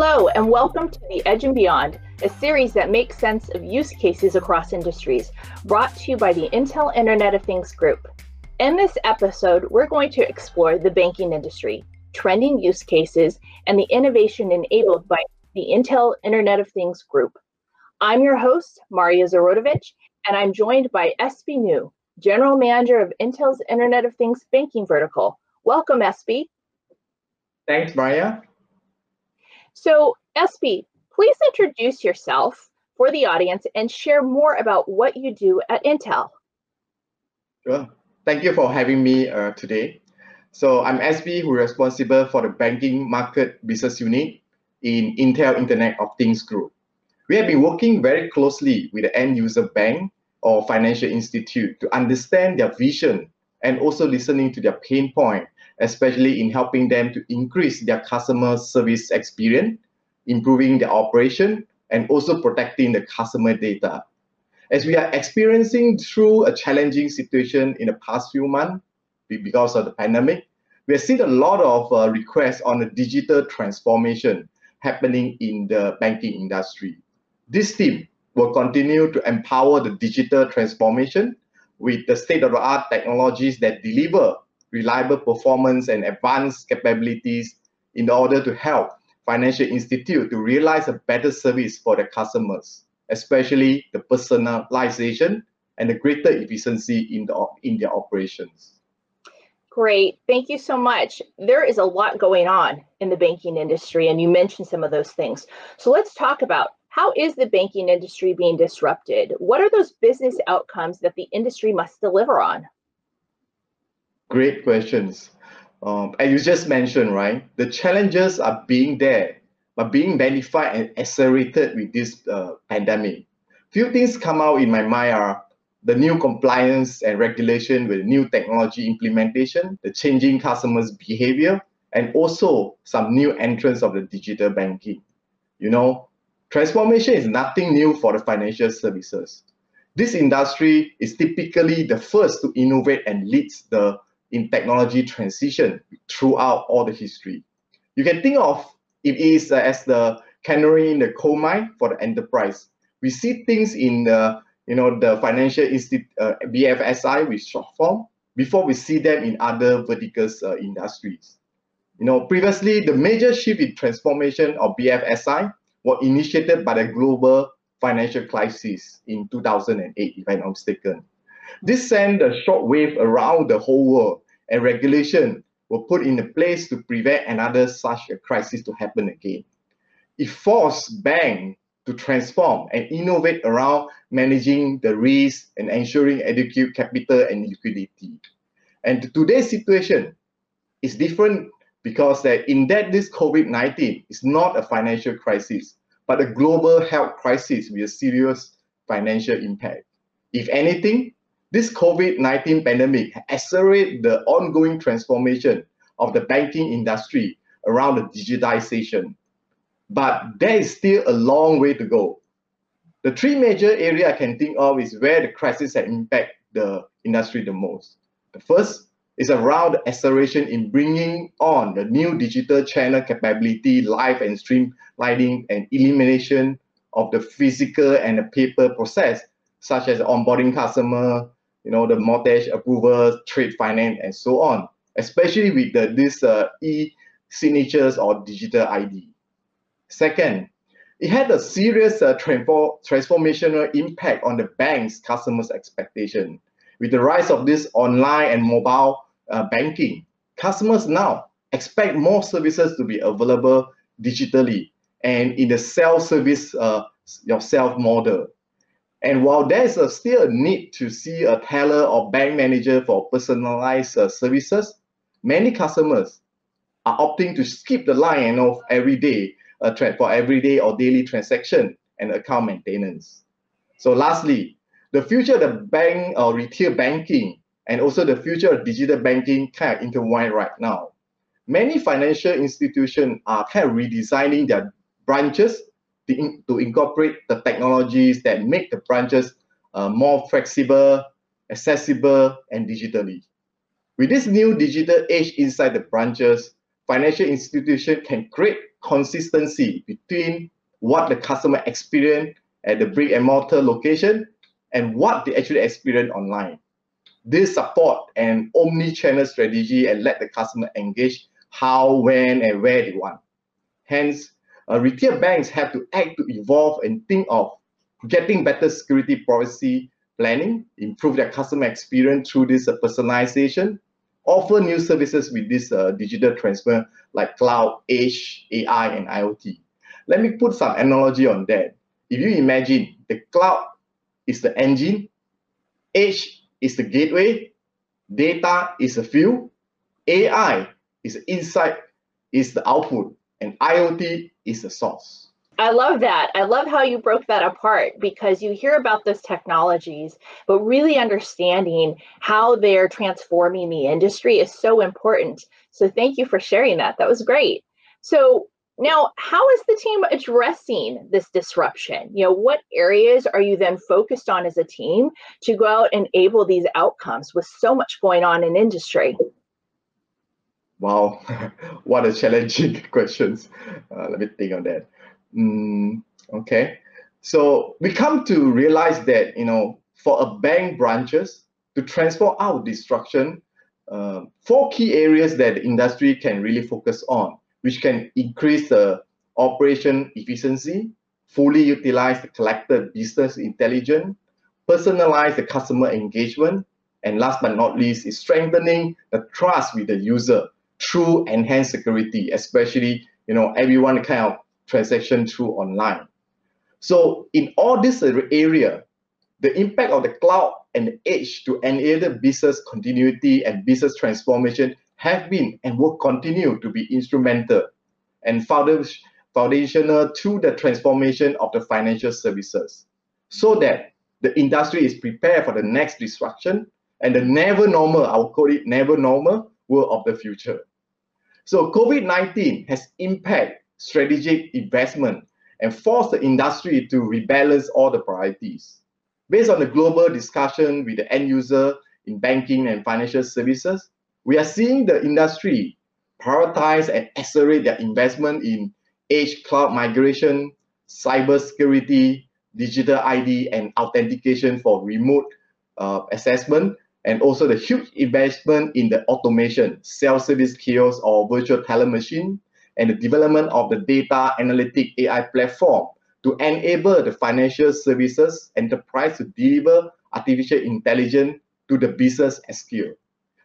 Hello, and welcome to The Edge and Beyond, a series that makes sense of use cases across industries, brought to you by the Intel Internet of Things Group. In this episode, we're going to explore the banking industry, trending use cases, and the innovation enabled by the Intel Internet of Things Group. I'm your host, Maria Zarodovich, and I'm joined by SB New, General Manager of Intel's Internet of Things banking vertical. Welcome, SB. Thanks, Maria. So, SB, please introduce yourself for the audience and share more about what you do at Intel. Sure. Thank you for having me uh, today. So I'm SB, who is responsible for the banking market business unit in Intel Internet of Things Group. We have been working very closely with the end user bank or financial institute to understand their vision and also listening to their pain point especially in helping them to increase their customer service experience, improving their operation, and also protecting the customer data. As we are experiencing through a challenging situation in the past few months because of the pandemic, we have seen a lot of uh, requests on the digital transformation happening in the banking industry. This team will continue to empower the digital transformation with the state-of-the-art technologies that deliver reliable performance and advanced capabilities in order to help financial institute to realize a better service for their customers, especially the personalization and the greater efficiency in, the, in their operations. Great, thank you so much. There is a lot going on in the banking industry, and you mentioned some of those things. So let's talk about how is the banking industry being disrupted? What are those business outcomes that the industry must deliver on? Great questions. Um, and you just mentioned, right? The challenges are being there, but being magnified and accelerated with this uh, pandemic. Few things come out in my mind are the new compliance and regulation with new technology implementation, the changing customers' behavior, and also some new entrance of the digital banking. You know, transformation is nothing new for the financial services. This industry is typically the first to innovate and leads the in technology transition throughout all the history. You can think of it is uh, as the canary in the coal mine for the enterprise. We see things in the you know the financial institute uh, BFSI with short form before we see them in other verticals uh, industries. You know previously the major shift in transformation of BFSI was initiated by the global financial crisis in 2008, if I'm not mistaken. This sent a shockwave around the whole world, and regulation were put in place to prevent another such a crisis to happen again. It forced banks to transform and innovate around managing the risk and ensuring adequate capital and liquidity. And today's situation is different because that in that this COVID-19 is not a financial crisis, but a global health crisis with a serious financial impact. If anything, this COVID-19 pandemic accelerated the ongoing transformation of the banking industry around the digitization. But there is still a long way to go. The three major areas I can think of is where the crisis has impacted the industry the most. The first is around the acceleration in bringing on the new digital channel capability, live and streamlining and elimination of the physical and the paper process, such as onboarding customer, you know, the mortgage approval, trade finance, and so on, especially with the, this uh, e-signatures or digital ID. Second, it had a serious uh, transformational impact on the bank's customers' expectation. With the rise of this online and mobile uh, banking, customers now expect more services to be available digitally and in the self-service uh, yourself model. And while there's a, still a need to see a teller or bank manager for personalized uh, services, many customers are opting to skip the line of everyday uh, for everyday or daily transaction and account maintenance. So lastly, the future of the bank or retail banking and also the future of digital banking kind of intertwined right now. Many financial institutions are kind of redesigning their branches to, to incorporate the technologies that make the branches uh, more flexible, accessible, and digitally. With this new digital age inside the branches, financial institution can create consistency between what the customer experience at the brick and mortar location and what they actually experience online. This support an omni-channel strategy and let the customer engage how, when, and where they want. Hence, uh, retail banks have to act to evolve and think of getting better security policy planning, improve their customer experience through this uh, personalization, offer new services with this uh, digital transfer like cloud, edge, AI, and IoT. Let me put some analogy on that. If you imagine the cloud is the engine, edge is the gateway, data is the fuel, AI is the insight, is the output, and IoT is the source. I love that. I love how you broke that apart because you hear about those technologies, but really understanding how they're transforming the industry is so important. So thank you for sharing that. That was great. So now, how is the team addressing this disruption? You know, what areas are you then focused on as a team to go out and enable these outcomes with so much going on in industry? Wow, what a challenging questions. Uh, let me think on that. Mm, okay, so we come to realize that you know for a bank branches to transform out destruction, uh, four key areas that the industry can really focus on, which can increase the operation efficiency, fully utilize the collected business intelligence, personalize the customer engagement, and last but not least is strengthening the trust with the user through enhanced security, especially you know everyone kind of transaction through online. So in all this area, the impact of the cloud and the edge to enable business continuity and business transformation have been and will continue to be instrumental and foundational to the transformation of the financial services so that the industry is prepared for the next disruption and the never normal, I'll call it never normal world of the future. So COVID-19 has impacted strategic investment and forced the industry to rebalance all the priorities. Based on the global discussion with the end user in banking and financial services, we are seeing the industry prioritize and accelerate their investment in edge cloud migration, cybersecurity, digital ID, and authentication for remote uh, assessment, and also the huge investment in the automation, self-service kiosks or virtual teller machine, and the development of the data analytic AI platform to enable the financial services enterprise to deliver artificial intelligence to the business at scale.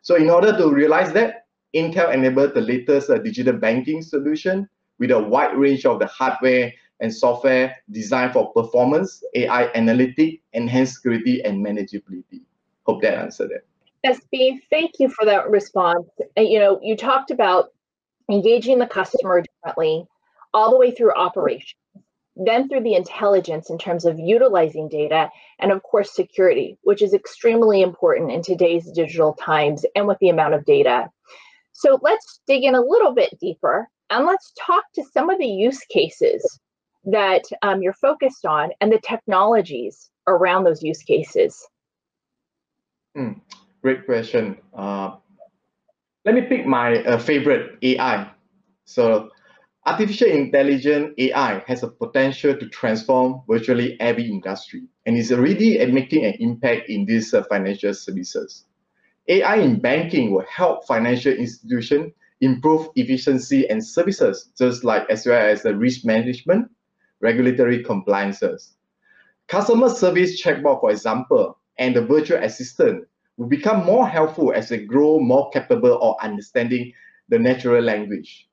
So in order to realize that, Intel enabled the latest uh, digital banking solution with a wide range of the hardware and software designed for performance, AI analytic, enhanced security, and manageability. Hope that answered it. SB, thank you for that response. You know, you talked about engaging the customer differently, all the way through operations, then through the intelligence in terms of utilizing data, and of course, security, which is extremely important in today's digital times and with the amount of data. So let's dig in a little bit deeper and let's talk to some of the use cases that um, you're focused on and the technologies around those use cases. Mm, great question. Uh, let me pick my uh, favorite AI. So artificial intelligence AI has a potential to transform virtually every industry and is already making an impact in these uh, financial services. AI in banking will help financial institutions improve efficiency and services, just like as well as the risk management, regulatory compliances. Customer service chatbot, for example, and the virtual assistant will become more helpful as they grow more capable of understanding the natural language.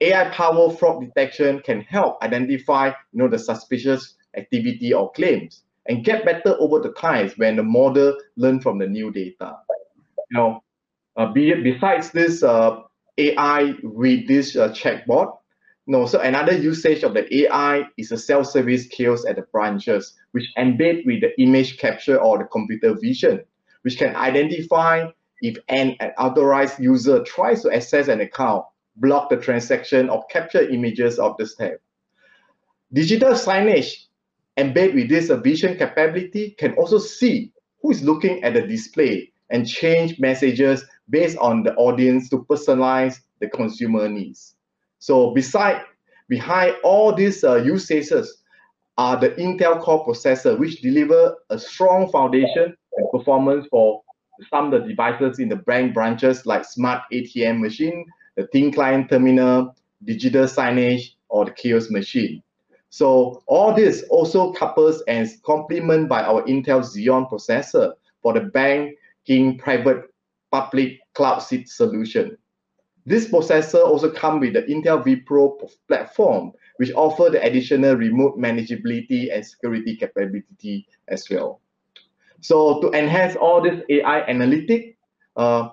AI-powered fraud detection can help identify you know, the suspicious activity or claims and get better over the times when the model learn from the new data. You know, uh, be, besides this uh, AI with this uh, chatbot, no, so another usage of the AI is a self-service skills at the branches, which embed with the image capture or the computer vision which can identify if an authorized user tries to access an account, block the transaction, or capture images of the staff. Digital signage embedded with this vision capability can also see who is looking at the display and change messages based on the audience to personalize the consumer needs. So beside, behind all these uh, use cases are the Intel Core processor, which deliver a strong foundation and performance for some of the devices in the bank branches like smart ATM machine, the thin client terminal, digital signage, or the kiosk machine. So all this also couples and complemented by our Intel Xeon processor for the banking private public cloud solution. This processor also comes with the Intel vPro platform, which offer the additional remote manageability and security capability as well. So to enhance all this AI analytic, uh,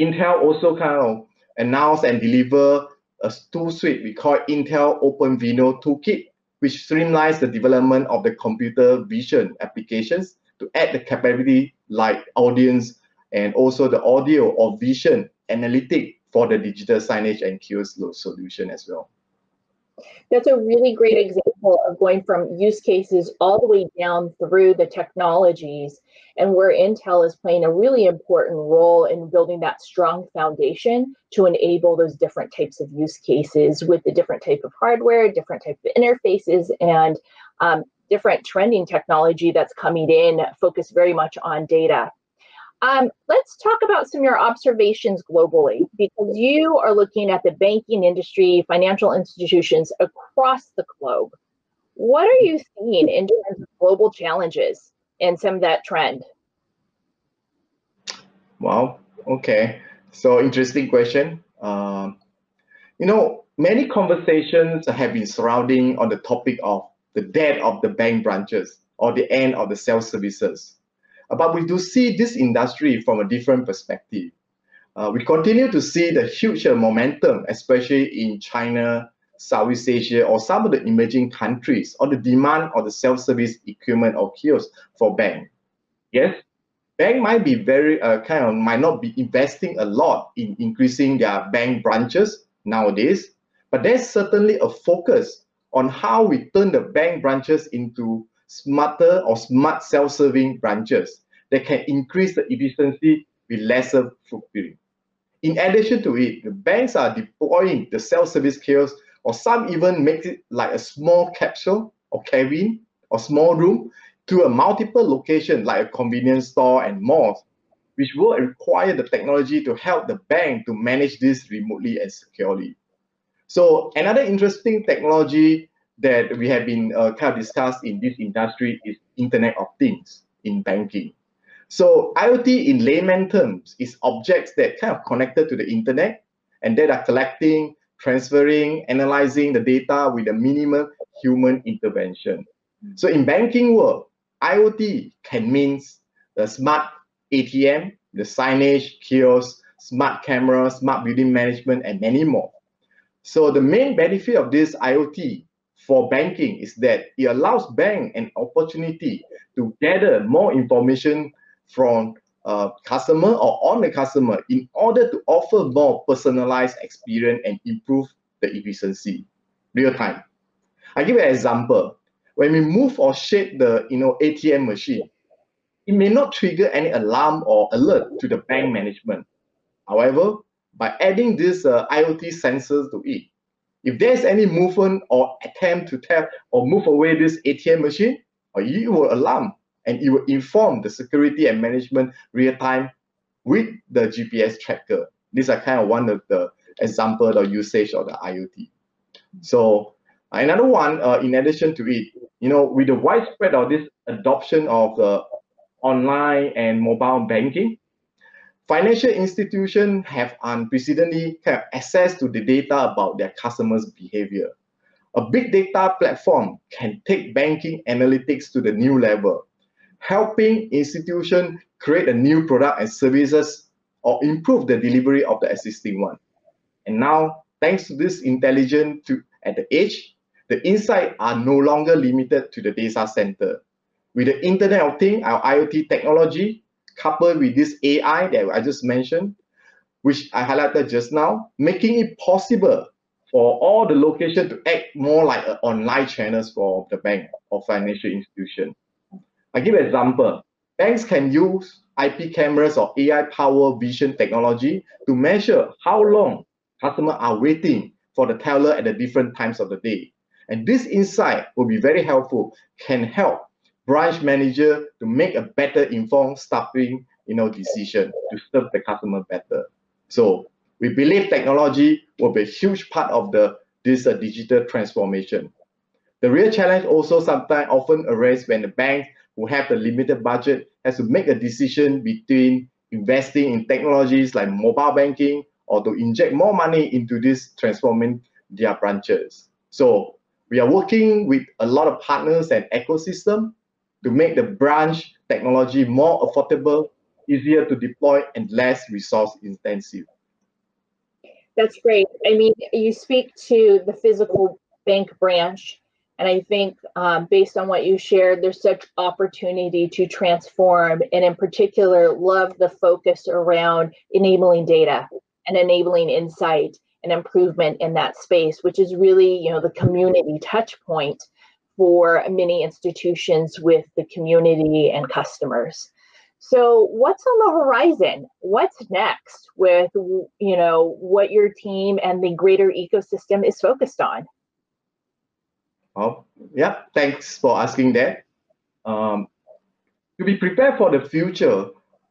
Intel also kind of announced and deliver a tool suite we call Intel OpenVINO Toolkit, which streamlines the development of the computer vision applications to add the capability like audience and also the audio or vision analytic for the digital signage and kiosk solution as well. That's a really great example of going from use cases all the way down through the technologies and where Intel is playing a really important role in building that strong foundation to enable those different types of use cases with the different type of hardware, different type of interfaces, and um, different trending technology that's coming in focused very much on data. Um, let's talk about some of your observations globally because you are looking at the banking industry, financial institutions across the globe. What are you seeing in terms of global challenges and some of that trend? Wow. Okay. So interesting question. Um, you know, many conversations have been surrounding on the topic of the death of the bank branches or the end of the self services. Uh, but we do see this industry from a different perspective. Uh, we continue to see the huge momentum, especially in China, Southeast Asia, or some of the emerging countries, on the demand of the self-service equipment or kiosks for bank. Yes, bank might be very uh, kind of might not be investing a lot in increasing their bank branches nowadays, but there's certainly a focus on how we turn the bank branches into smarter or smart self-serving branches that can increase the efficiency with lesser footprint. In addition to it, the banks are deploying the self-service kiosks or some even make it like a small capsule or cabin or small room to a multiple location like a convenience store and malls, which will require the technology to help the bank to manage this remotely and securely. So another interesting technology that we have been uh, kind of discussed in this industry is Internet of Things in banking. So IoT in layman terms is objects that kind of connected to the internet and that are collecting, transferring, analyzing the data with a minimal human intervention. So in banking world, IoT can mean the smart ATM, the signage, kiosk, smart camera, smart building management, and many more. So the main benefit of this IoT for banking is that it allows bank an opportunity to gather more information from a customer or on the customer in order to offer more personalized experience and improve the efficiency real time. I give you an example. When we move or shake the you know ATM machine, it may not trigger any alarm or alert to the bank management. However, by adding these uh, IoT sensors to it, if there's any movement or attempt to tap or move away this ATM machine, or you will alarm and you will inform the security and management real time with the GPS tracker. These are kind of one of the example or usage of the IoT. So another one, uh, in addition to it, you know, with the widespread of this adoption of the online and mobile banking, financial institutions have unprecedentedly have access to the data about their customers' behavior. A big data platform can take banking analytics to the new level helping institutions create a new product and services or improve the delivery of the existing one. And now, thanks to this intelligence to, at the edge, the insights are no longer limited to the data center. With the Internet of Things, our IoT technology, coupled with this AI that I just mentioned, which I highlighted just now, making it possible for all the location to act more like online channels for the bank or financial institution. I give an example. banks can use IP cameras or AI power vision technology to measure how long customers are waiting for the teller at the different times of the day. And this insight will be very helpful, can help branch manager to make a better informed staffing you know, decision to serve the customer better. So we believe technology will be a huge part of the this uh, digital transformation. The real challenge also sometimes often arises when the bank who have the limited budget has to make a decision between investing in technologies like mobile banking or to inject more money into this transforming their branches. So we are working with a lot of partners and ecosystem to make the branch technology more affordable, easier to deploy, and less resource intensive. That's great. I mean, you speak to the physical bank branch, and I think um, based on what you shared, there's such opportunity to transform, and in particular, love the focus around enabling data and enabling insight and improvement in that space, which is really, you know, the community touch point for many institutions with the community and customers. So, what's on the horizon? What's next with you know what your team and the greater ecosystem is focused on? Oh, yeah. Thanks for asking that. Um, to be prepared for the future,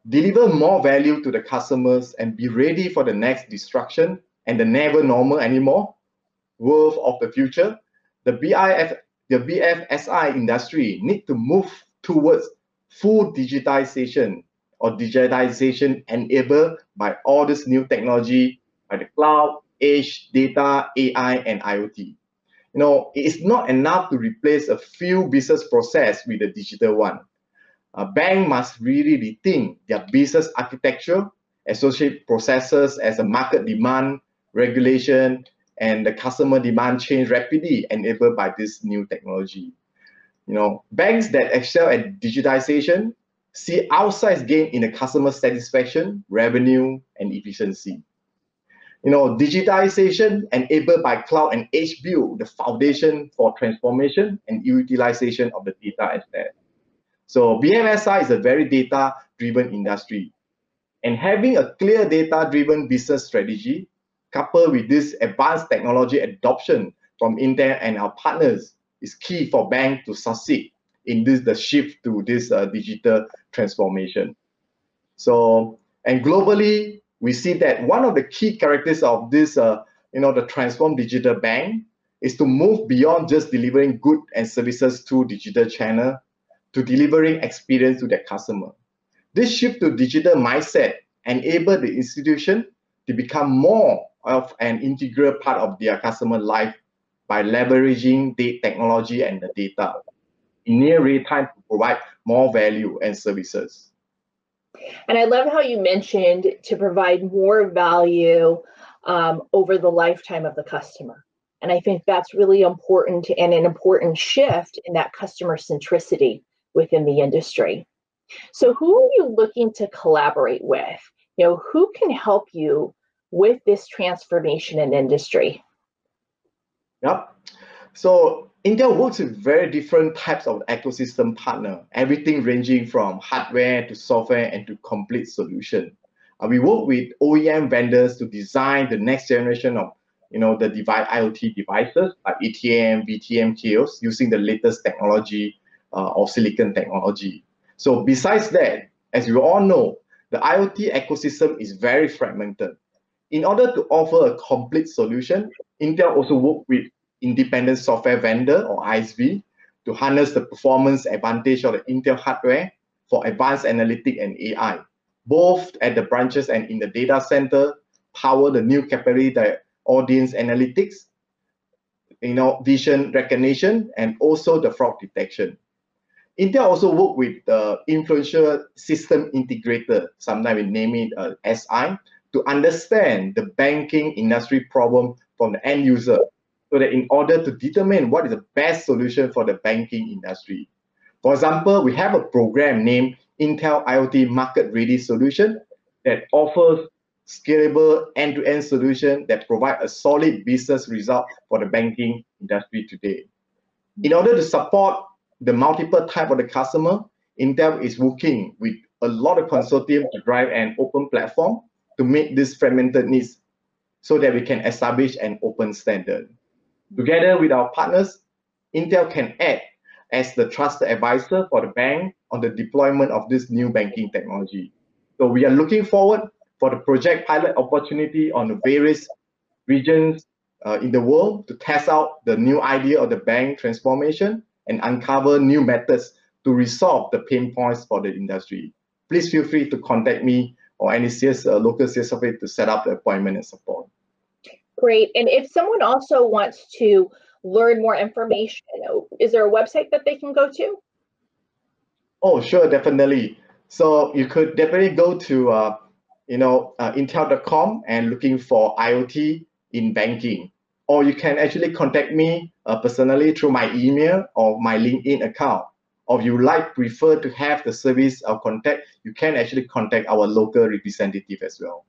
deliver more value to the customers, and be ready for the next disruption and the never normal anymore world of the future. The BIF the BFSI industry need to move towards full digitization or digitization enabled by all this new technology, by the cloud, edge, data, AI, and IoT. You know, it's not enough to replace a few business process with a digital one. A bank must really rethink their business architecture, associate processes as a market demand, regulation, and the customer demand change rapidly enabled by this new technology. You know, banks that excel at digitization see outsized gain in the customer satisfaction, revenue, and efficiency. You know, digitization enabled by cloud and edge build the foundation for transformation and utilization of the data asset. So BFSI is a very data-driven industry. And having a clear data-driven business strategy coupled with this advanced technology adoption from Intel and our partners is key for banks to succeed in this the shift to this uh, digital transformation. So, and globally, we see that one of the key characteristics of this, uh, you know, the transform digital bank is to move beyond just delivering goods and services through digital channel to delivering experience to their customer. This shift to digital mindset enable the institution to become more of an integral part of their customer life by leveraging the technology and the data in near real time to provide more value and services. And I love how you mentioned to provide more value um, over the lifetime of the customer. And I think that's really important and an important shift in that customer centricity within the industry. So, who are you looking to collaborate with? You know, who can help you with this transformation in industry? Yep. So Intel works with very different types of ecosystem partner, everything ranging from hardware to software and to complete solution. Uh, we work with OEM vendors to design the next generation of you know, the device, IoT devices like ETM, VTM kiosks using the latest technology uh, of silicon technology. So besides that, as you all know, the IoT ecosystem is very fragmented. In order to offer a complete solution, Intel also worked with independent software vendor or ISV to harness the performance advantage of the Intel hardware for advanced analytic and AI, both at the branches and in the data center, power the new capillary the audience analytics, you know, vision recognition, and also the fraud detection. Intel also work with the influential system integrator, sometimes we name it uh, SI, to understand the banking industry problem from the end user so that in order to determine what is the best solution for the banking industry. For example, we have a program named Intel IoT Market Ready Solution that offers scalable end-to-end solution that provide a solid business result for the banking industry today. In order to support the multiple type of the customer, Intel is working with a lot of consortium to drive an open platform to meet these fragmented needs so that we can establish an open standard. Together with our partners, Intel can act as the trusted advisor for the bank on the deployment of this new banking technology. So we are looking forward for the project pilot opportunity on the various regions uh, in the world to test out the new idea of the bank transformation and uncover new methods to resolve the pain points for the industry. Please feel free to contact me or any CS, uh, local CSFA to set up the appointment and support. Great. And if someone also wants to learn more information, is there a website that they can go to? Oh, sure, definitely. So you could definitely go to, uh, you know, uh, intel.com and looking for IoT in banking. Or you can actually contact me uh, personally through my email or my LinkedIn account. Or if you like prefer to have the service or contact, you can actually contact our local representative as well.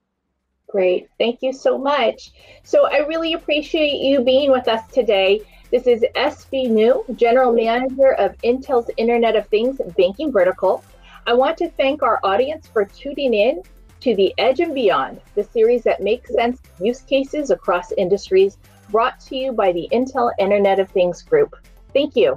Great. Thank you so much. So I really appreciate you being with us today. This is SB New, General Manager of Intel's Internet of Things Banking Vertical. I want to thank our audience for tuning in to The Edge and Beyond, the series that makes sense use cases across industries, brought to you by the Intel Internet of Things Group. Thank you.